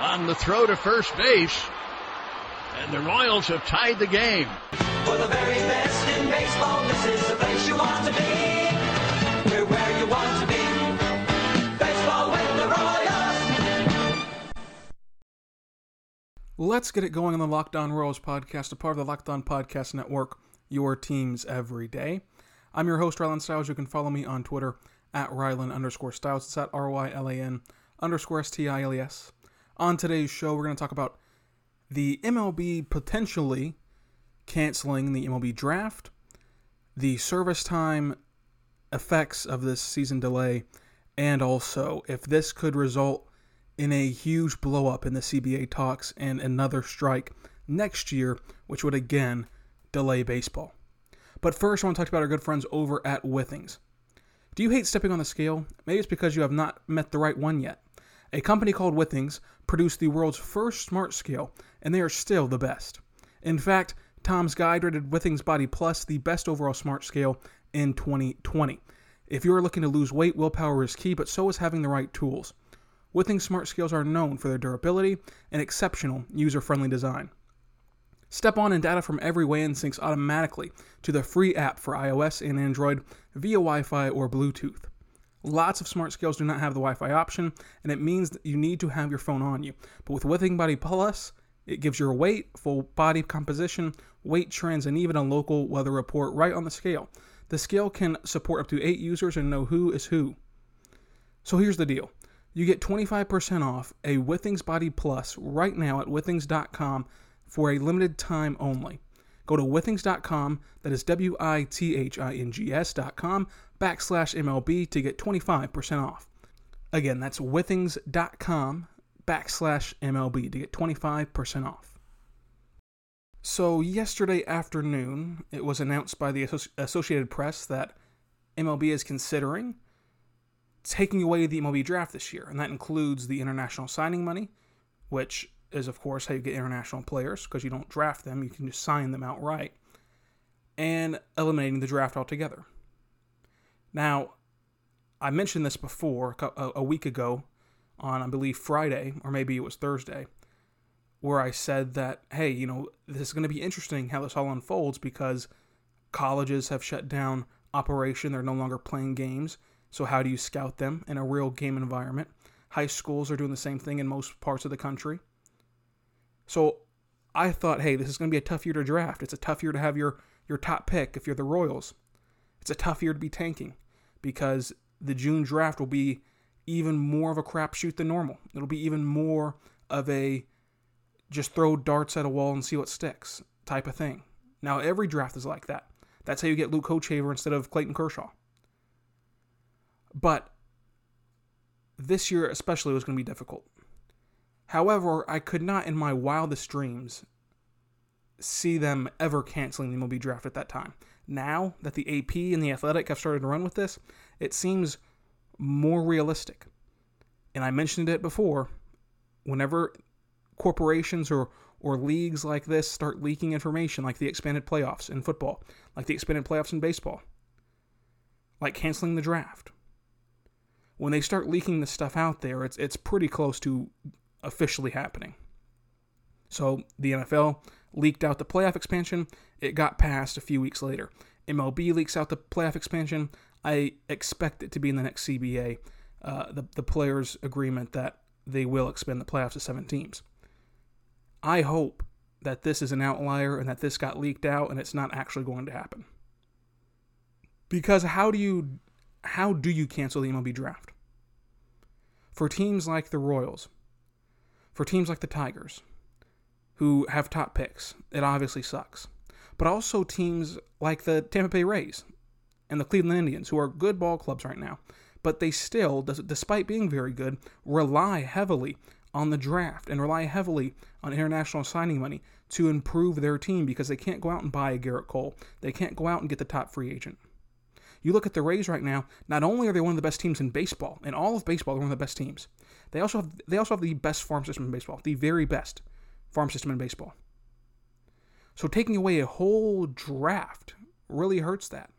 on the throw to first base. And the Royals have tied the game. For the very best in baseball, this is the place you want to be. We're where you want to be. Baseball with the Royals. Let's get it going on the Locked On Royals podcast, a part of the Locked On Podcast Network, your teams every day. I'm your host, Rylan Stiles. You can follow me on Twitter at Rylan underscore Stiles. It's at R Y L A N underscore S T I L E S. On today's show, we're going to talk about the MLB potentially canceling the MLB draft, the service time effects of this season delay, and also if this could result in a huge blow up in the CBA talks and another strike next year, which would again delay baseball. But first, I want to talk about our good friends over at Withings. Do you hate stepping on the scale? Maybe it's because you have not met the right one yet. A company called Withings produced the world's first smart scale, and they are still the best. In fact, Tom's Guide rated Withings Body Plus the best overall smart scale in 2020. If you are looking to lose weight, willpower is key, but so is having the right tools. Withings smart scales are known for their durability and exceptional user friendly design. Step on and data from every weigh-in syncs automatically to the free app for iOS and Android via Wi-Fi or Bluetooth. Lots of smart scales do not have the Wi-Fi option, and it means that you need to have your phone on you. But with Withing Body Plus, it gives your weight, full body composition, weight trends, and even a local weather report right on the scale. The scale can support up to eight users and know who is who. So here's the deal. You get 25% off a Withings Body Plus right now at withings.com for a limited time only. Go to withings.com, that is W I T H I N G S.com, backslash MLB to get 25% off. Again, that's withings.com, backslash MLB to get 25% off. So, yesterday afternoon, it was announced by the Associated Press that MLB is considering taking away the MLB draft this year, and that includes the international signing money, which is, of course, how you get international players because you don't draft them, you can just sign them outright, and eliminating the draft altogether. Now, I mentioned this before a, week ago on, I believe, Friday, or maybe it was Thursday, where I said that, hey, you know, this is going to be interesting how this all unfolds because colleges have shut down operation. They're no longer playing games. So, how do you scout them in a real game environment? High schools are doing the same thing in most parts of the country. So, I thought, hey, this is going to be a tough year to draft. It's a tough year to have your, your top pick if you're the Royals. It's a tough year to be tanking because the June draft will be even more of a crapshoot than normal. It'll be even more of a just throw darts at a wall and see what sticks type of thing. Now, every draft is like that. That's how you get Luke Hochevar instead of Clayton Kershaw. But this year, especially, was going to be difficult. However, I could not, in my wildest dreams, see them ever canceling the MLB draft at that time. Now that the AP and the Athletic have started to run with this, it seems more realistic. And I mentioned it before. Whenever corporations or or leagues like this start leaking information, like the expanded playoffs in football, like the expanded playoffs in baseball, like canceling the draft. When they start leaking this stuff out there, it's it's pretty close to officially happening. So the NFL leaked out the playoff expansion. It got passed a few weeks later. MLB leaks out the playoff expansion. I expect it to be in the next CBA, uh, the the players' agreement that they will expand the playoffs to seven teams. I hope that this is an outlier and that this got leaked out and it's not actually going to happen. Because how do you how do you cancel the MLB draft? For teams like the Royals, for teams like the Tigers, who have top picks, it obviously sucks. But also teams like the Tampa Bay Rays and the Cleveland Indians, who are good ball clubs right now, but they still, despite being very good, rely heavily on the draft and rely heavily on international signing money to improve their team because they can't go out and buy a Gerrit Cole. They can't go out and get the top free agent. You look at the Rays right now, not only are they one of the best teams in baseball, in all of baseball, they're one of the best teams. They also have they also have the best farm system in baseball, the very best farm system in baseball. So taking away a whole draft really hurts that.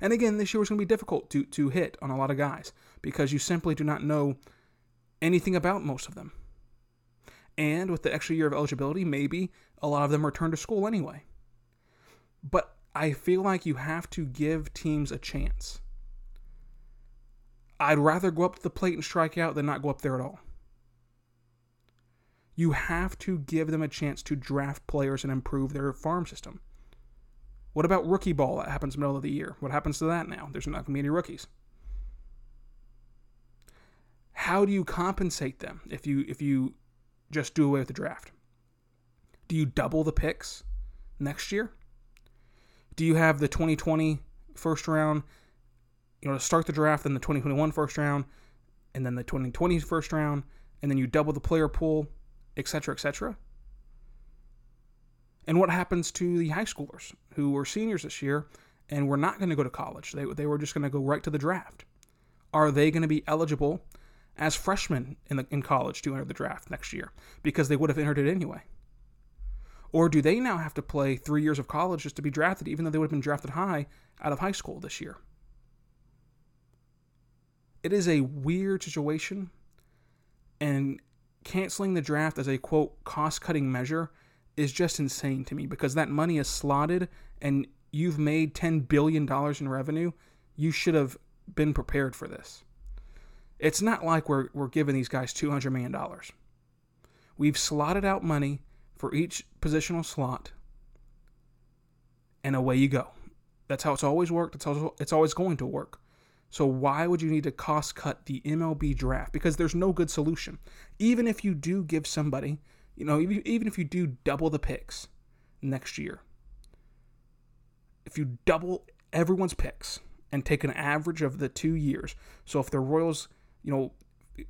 And again, this year was going to be difficult to, to hit on a lot of guys because you simply do not know anything about most of them. And with the extra year of eligibility, maybe a lot of them return to school anyway. But I feel like you have to give teams a chance. I'd rather go up to the plate and strike out than not go up there at all. You have to give them a chance to draft players and improve their farm system. What about rookie ball that happens middle of the year? What happens to that now? There's not going to be any rookies. How do you compensate them if you if you just do away with the draft? Do you double the picks next year? Do you have the 2020 first round, you know, to start the draft, then the 2021 first round, and then the 2020 first round, and then you double the player pool, etc., etc.? And what happens to the high schoolers who were seniors this year and were not going to go to college? They, they were just going to go right to the draft. Are they going to be eligible as freshmen in, the, in college to enter the draft next year because they would have entered it anyway? Or do they now have to play three years of college just to be drafted, even though they would have been drafted high out of high school this year? It is a weird situation, and canceling the draft as a quote cost cutting measure is just insane to me because that money is slotted and you've made $10 billion in revenue. You should have been prepared for this. It's not like we're, we're giving these guys $200 million. We've slotted out money for each positional slot, and away you go. That's how it's always worked. It's, also, it's always going to work. So why would you need to cost cut the MLB draft? Because there's no good solution. Even if you do give somebody you know, even if you do double the picks next year, if you double everyone's picks and take an average of the two years, so if the Royals, you know,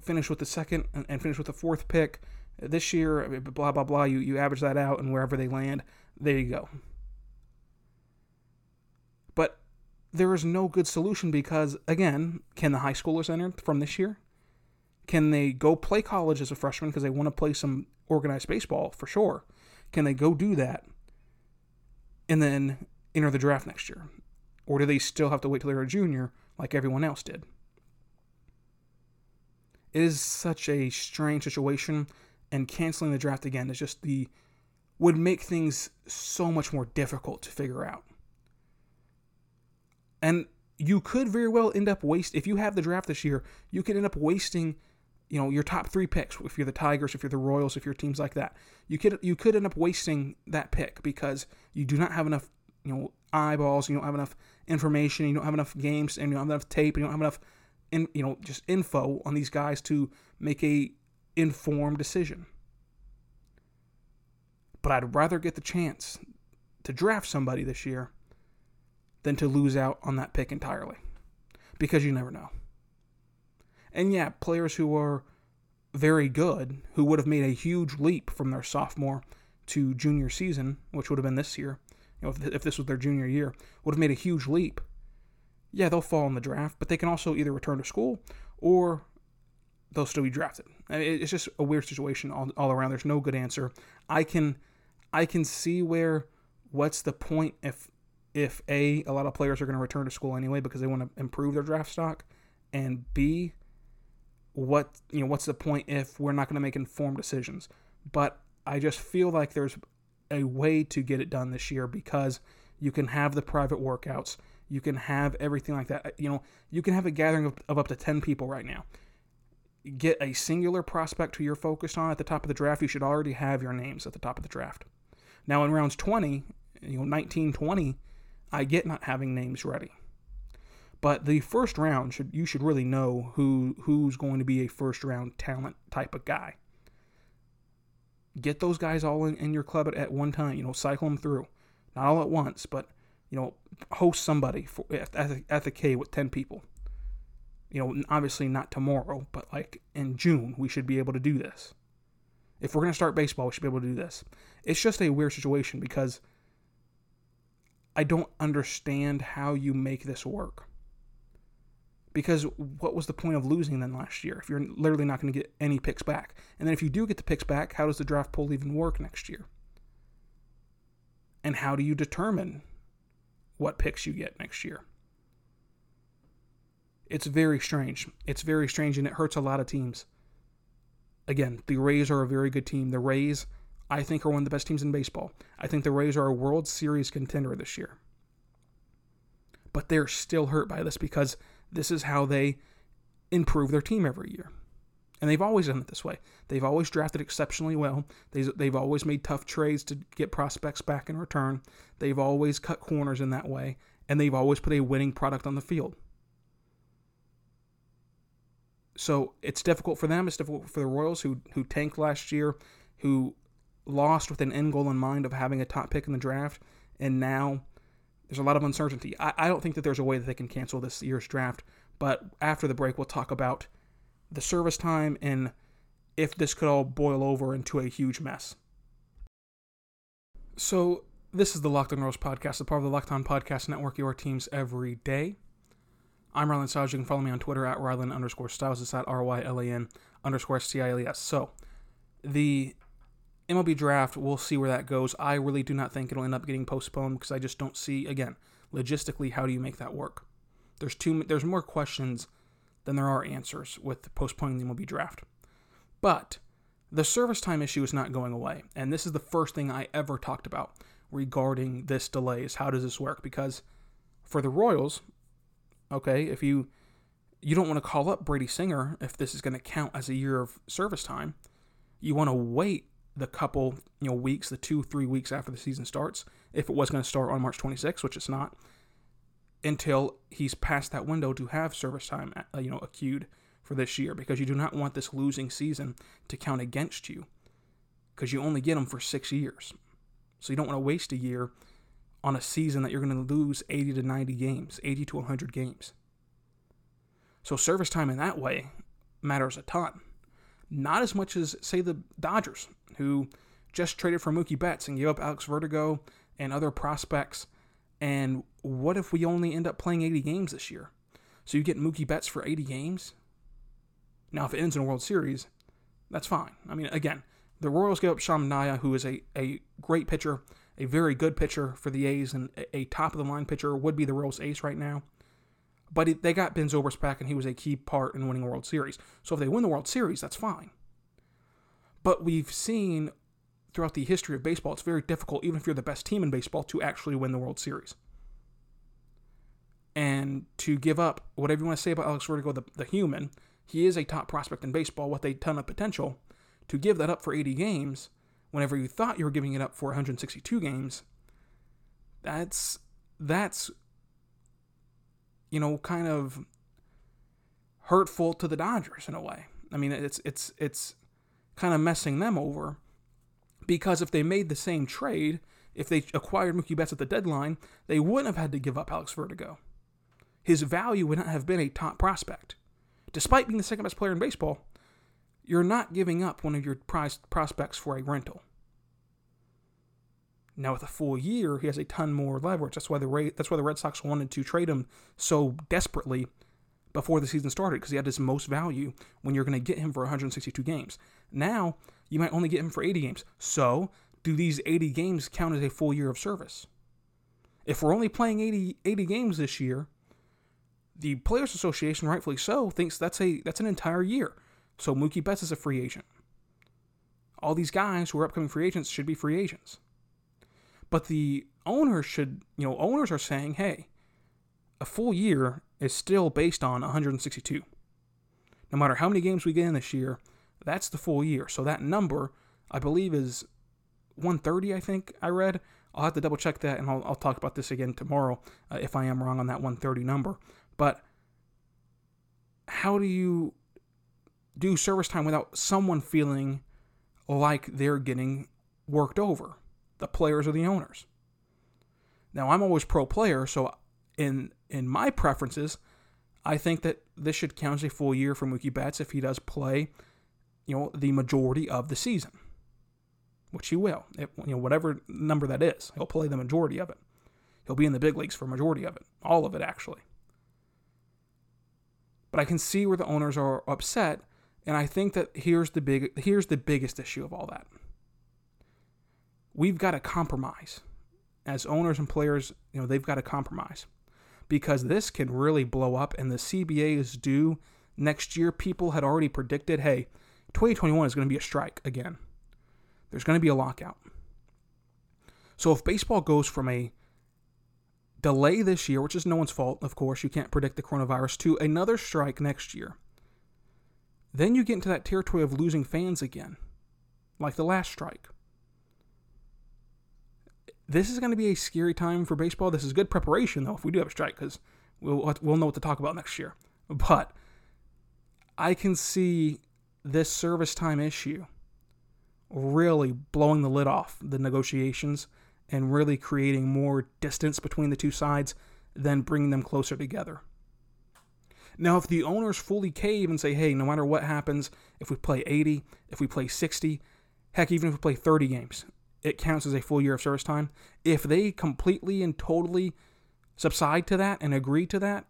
finish with the second and finish with the fourth pick this year, blah blah blah, you you average that out and wherever they land, there you go. But there is no good solution because again, can the high schoolers enter from this year? Can they go play college as a freshman because they want to play some organized baseball for sure? Can they go do that and then enter the draft next year? Or do they still have to wait till they're a junior like everyone else did? It is such a strange situation, and canceling the draft again is just the would make things so much more difficult to figure out. And you could very well end up waste if you have the draft this year, you could end up wasting you know your top three picks if you're the Tigers, if you're the Royals, if you're teams like that. You could you could end up wasting that pick because you do not have enough you know eyeballs, you don't have enough information, you don't have enough games, and you don't have enough tape, and you don't have enough in you know just info on these guys to make a informed decision. But I'd rather get the chance to draft somebody this year than to lose out on that pick entirely because you never know. And yeah, players who are very good, who would have made a huge leap from their sophomore to junior season, which would have been this year, you know, if, if this was their junior year, would have made a huge leap. Yeah, they'll fall in the draft, but they can also either return to school or they'll still be drafted. It's just a weird situation all, all around. There's no good answer. I can I can see where what's the point if if a a lot of players are going to return to school anyway because they want to improve their draft stock, and b what you know what's the point if we're not going to make informed decisions but i just feel like there's a way to get it done this year because you can have the private workouts you can have everything like that you know you can have a gathering of, of up to 10 people right now get a singular prospect who you're focused on at the top of the draft you should already have your names at the top of the draft now in rounds 20 you know 19 20 i get not having names ready but the first round should you should really know who who's going to be a first round talent type of guy. Get those guys all in, in your club at, at one time. You know, cycle them through, not all at once, but you know, host somebody for, at, the, at the K with ten people. You know, obviously not tomorrow, but like in June, we should be able to do this. If we're going to start baseball, we should be able to do this. It's just a weird situation because I don't understand how you make this work. Because what was the point of losing then last year if you're literally not going to get any picks back? And then if you do get the picks back, how does the draft pool even work next year? And how do you determine what picks you get next year? It's very strange. It's very strange and it hurts a lot of teams. Again, the Rays are a very good team. The Rays, I think, are one of the best teams in baseball. I think the Rays are a World Series contender this year. But they're still hurt by this because this is how they improve their team every year. And they've always done it this way. They've always drafted exceptionally well. They've, they've always made tough trades to get prospects back in return. They've always cut corners in that way. And they've always put a winning product on the field. So it's difficult for them. It's difficult for the Royals, who who tanked last year, who lost with an end goal in mind of having a top pick in the draft, and now there's a lot of uncertainty. I, I don't think that there's a way that they can cancel this year's draft. But after the break, we'll talk about the service time and if this could all boil over into a huge mess. So this is the Locked On Royals podcast, a part of the Locked On Podcast Network, your teams every day. I'm Rylan Stiles. You can follow me on Twitter at Rylan underscore Stiles. It's at R-Y-L-A-N underscore S-T-I-L-E-S. So, the MLB draft, we'll see where that goes. I really do not think it'll end up getting postponed because I just don't see, again, logistically, how do you make that work? There's too there's more questions than there are answers with postponing the MLB draft. But the service time issue is not going away. And this is the first thing I ever talked about regarding this delay is how does this work? Because for the Royals, okay, if you you don't want to call up Brady Singer if this is going to count as a year of service time. You want to wait the couple, you know, weeks, the 2 3 weeks after the season starts if it was going to start on March 26th, which it's not, until he's past that window to have service time, uh, you know, accrued for this year because you do not want this losing season to count against you because you only get them for 6 years. So you don't want to waste a year on a season that you're going to lose 80 to 90 games, 80 to 100 games. So service time in that way matters a ton. Not as much as, say, the Dodgers, who just traded for Mookie Betts and gave up Alex Verdugo and other prospects. And what if we only end up playing 80 games this year? So you get Mookie Betts for 80 games? Now, if it ends in a World Series, that's fine. I mean, again, the Royals gave up Sean Manaea, who is a, a great pitcher, a very good pitcher for the A's and a top of the line pitcher, would be the Royals ace right now. But they got Ben Zobrist back, and he was a key part in winning a World Series. So if they win the World Series, that's fine. But we've seen throughout the history of baseball, it's very difficult, even if you're the best team in baseball, to actually win the World Series. And to give up whatever you want to say about Alex Verdugo, the, the human, he is a top prospect in baseball with a ton of potential. To give that up for 80 games whenever you thought you were giving it up for 162 games, that's that's you know kind of hurtful to the Dodgers in a way. I mean, it's it's it's kind of messing them over because if they made the same trade, if they acquired Mookie Betts at the deadline, they wouldn't have had to give up Alex Verdugo. His value would not have been a top prospect. Despite being the second best player in baseball, you're not giving up one of your prized prospects for a rental. Now with a full year, he has a ton more leverage. That's why the that's why the Red Sox wanted to trade him so desperately before the season started because he had his most value when you're going to get him for 162 games. Now you might only get him for 80 games. So do these 80 games count as a full year of service? If we're only playing 80, 80 games this year, the Players Association, rightfully so, thinks that's a that's an entire year. So Mookie Betts is a free agent. All these guys who are upcoming free agents should be free agents. But the owners should, you know, owners are saying, hey, a full year is still based on 162. No matter how many games we get in this year, that's the full year. So that number, I believe, is 130, I think I read. I'll have to double check that and I'll, I'll talk about this again tomorrow uh, if I am wrong on that 130 number. But how do you do service time without someone feeling like they're getting worked over? The players or the owners. Now, I'm always pro player, so in in my preferences, I think that this should count as a full year for Mookie Betts if he does play, you know, the majority of the season. which he will. If, you know, whatever number that is, he'll play the majority of it. He'll be in the big leagues for a majority of it, all of it actually. But I can see where the owners are upset, and I think that here's the big here's the biggest issue of all that. We've got to compromise. As owners and players, you know, they've got to compromise. Because this can really blow up and the CBA is due next year. People had already predicted, hey, 2021 is going to be a strike again. There's going to be a lockout. So if baseball goes from a delay this year, which is no one's fault, of course, you can't predict the coronavirus, to another strike next year, then you get into that territory of losing fans again, like the last strike. This is going to be a scary time for baseball. This is good preparation, though, if we do have a strike, because we'll, we'll know what to talk about next year. But I can see this service time issue really blowing the lid off the negotiations and really creating more distance between the two sides than bringing them closer together. Now, if the owners fully cave and say, hey, no matter what happens, if we play 80, if we play 60, heck, even if we play 30 games, it counts as a full year of service time. If they completely and totally subside to that and agree to that,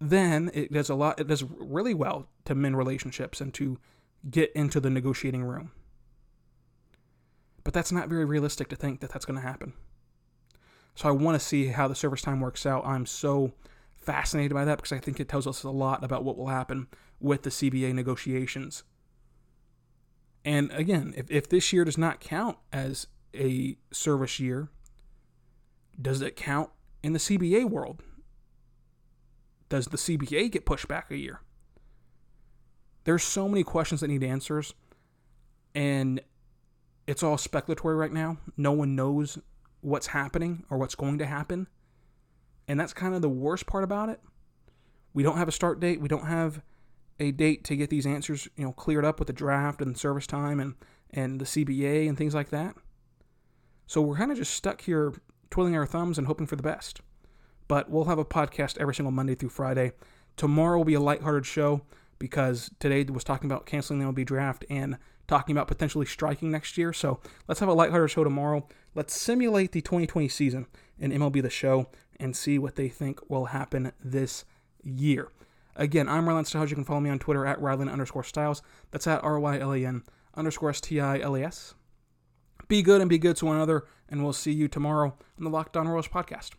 then it does a lot, it does really well to mend relationships and to get into the negotiating room. But that's not very realistic to think that that's going to happen. So I want to see how the service time works out. I'm so fascinated by that because I think it tells us a lot about what will happen with the CBA negotiations. And again, if, if this year does not count as a service year, does it count in the CBA world? Does the CBA get pushed back a year? There's so many questions that need answers, and it's all speculatory right now. No one knows what's happening or what's going to happen. And that's kind of the worst part about it. We don't have a start date. We don't have a date to get these answers, you know, cleared up with the draft and service time and and the CBA and things like that. So we're kind of just stuck here twiddling our thumbs and hoping for the best. But we'll have a podcast every single Monday through Friday. Tomorrow will be a lighthearted show because today was talking about canceling the MLB draft and talking about potentially striking next year. So let's have a lighthearted show tomorrow. Let's simulate the 2020 season in MLB The Show and see what they think will happen this year. Again, I'm Rylan Stiles. You can follow me on Twitter at Rylan underscore Stiles. That's at R Y L A N underscore S T I L A S. Be good and be good to one another, and we'll see you tomorrow on the Locked On Royals podcast.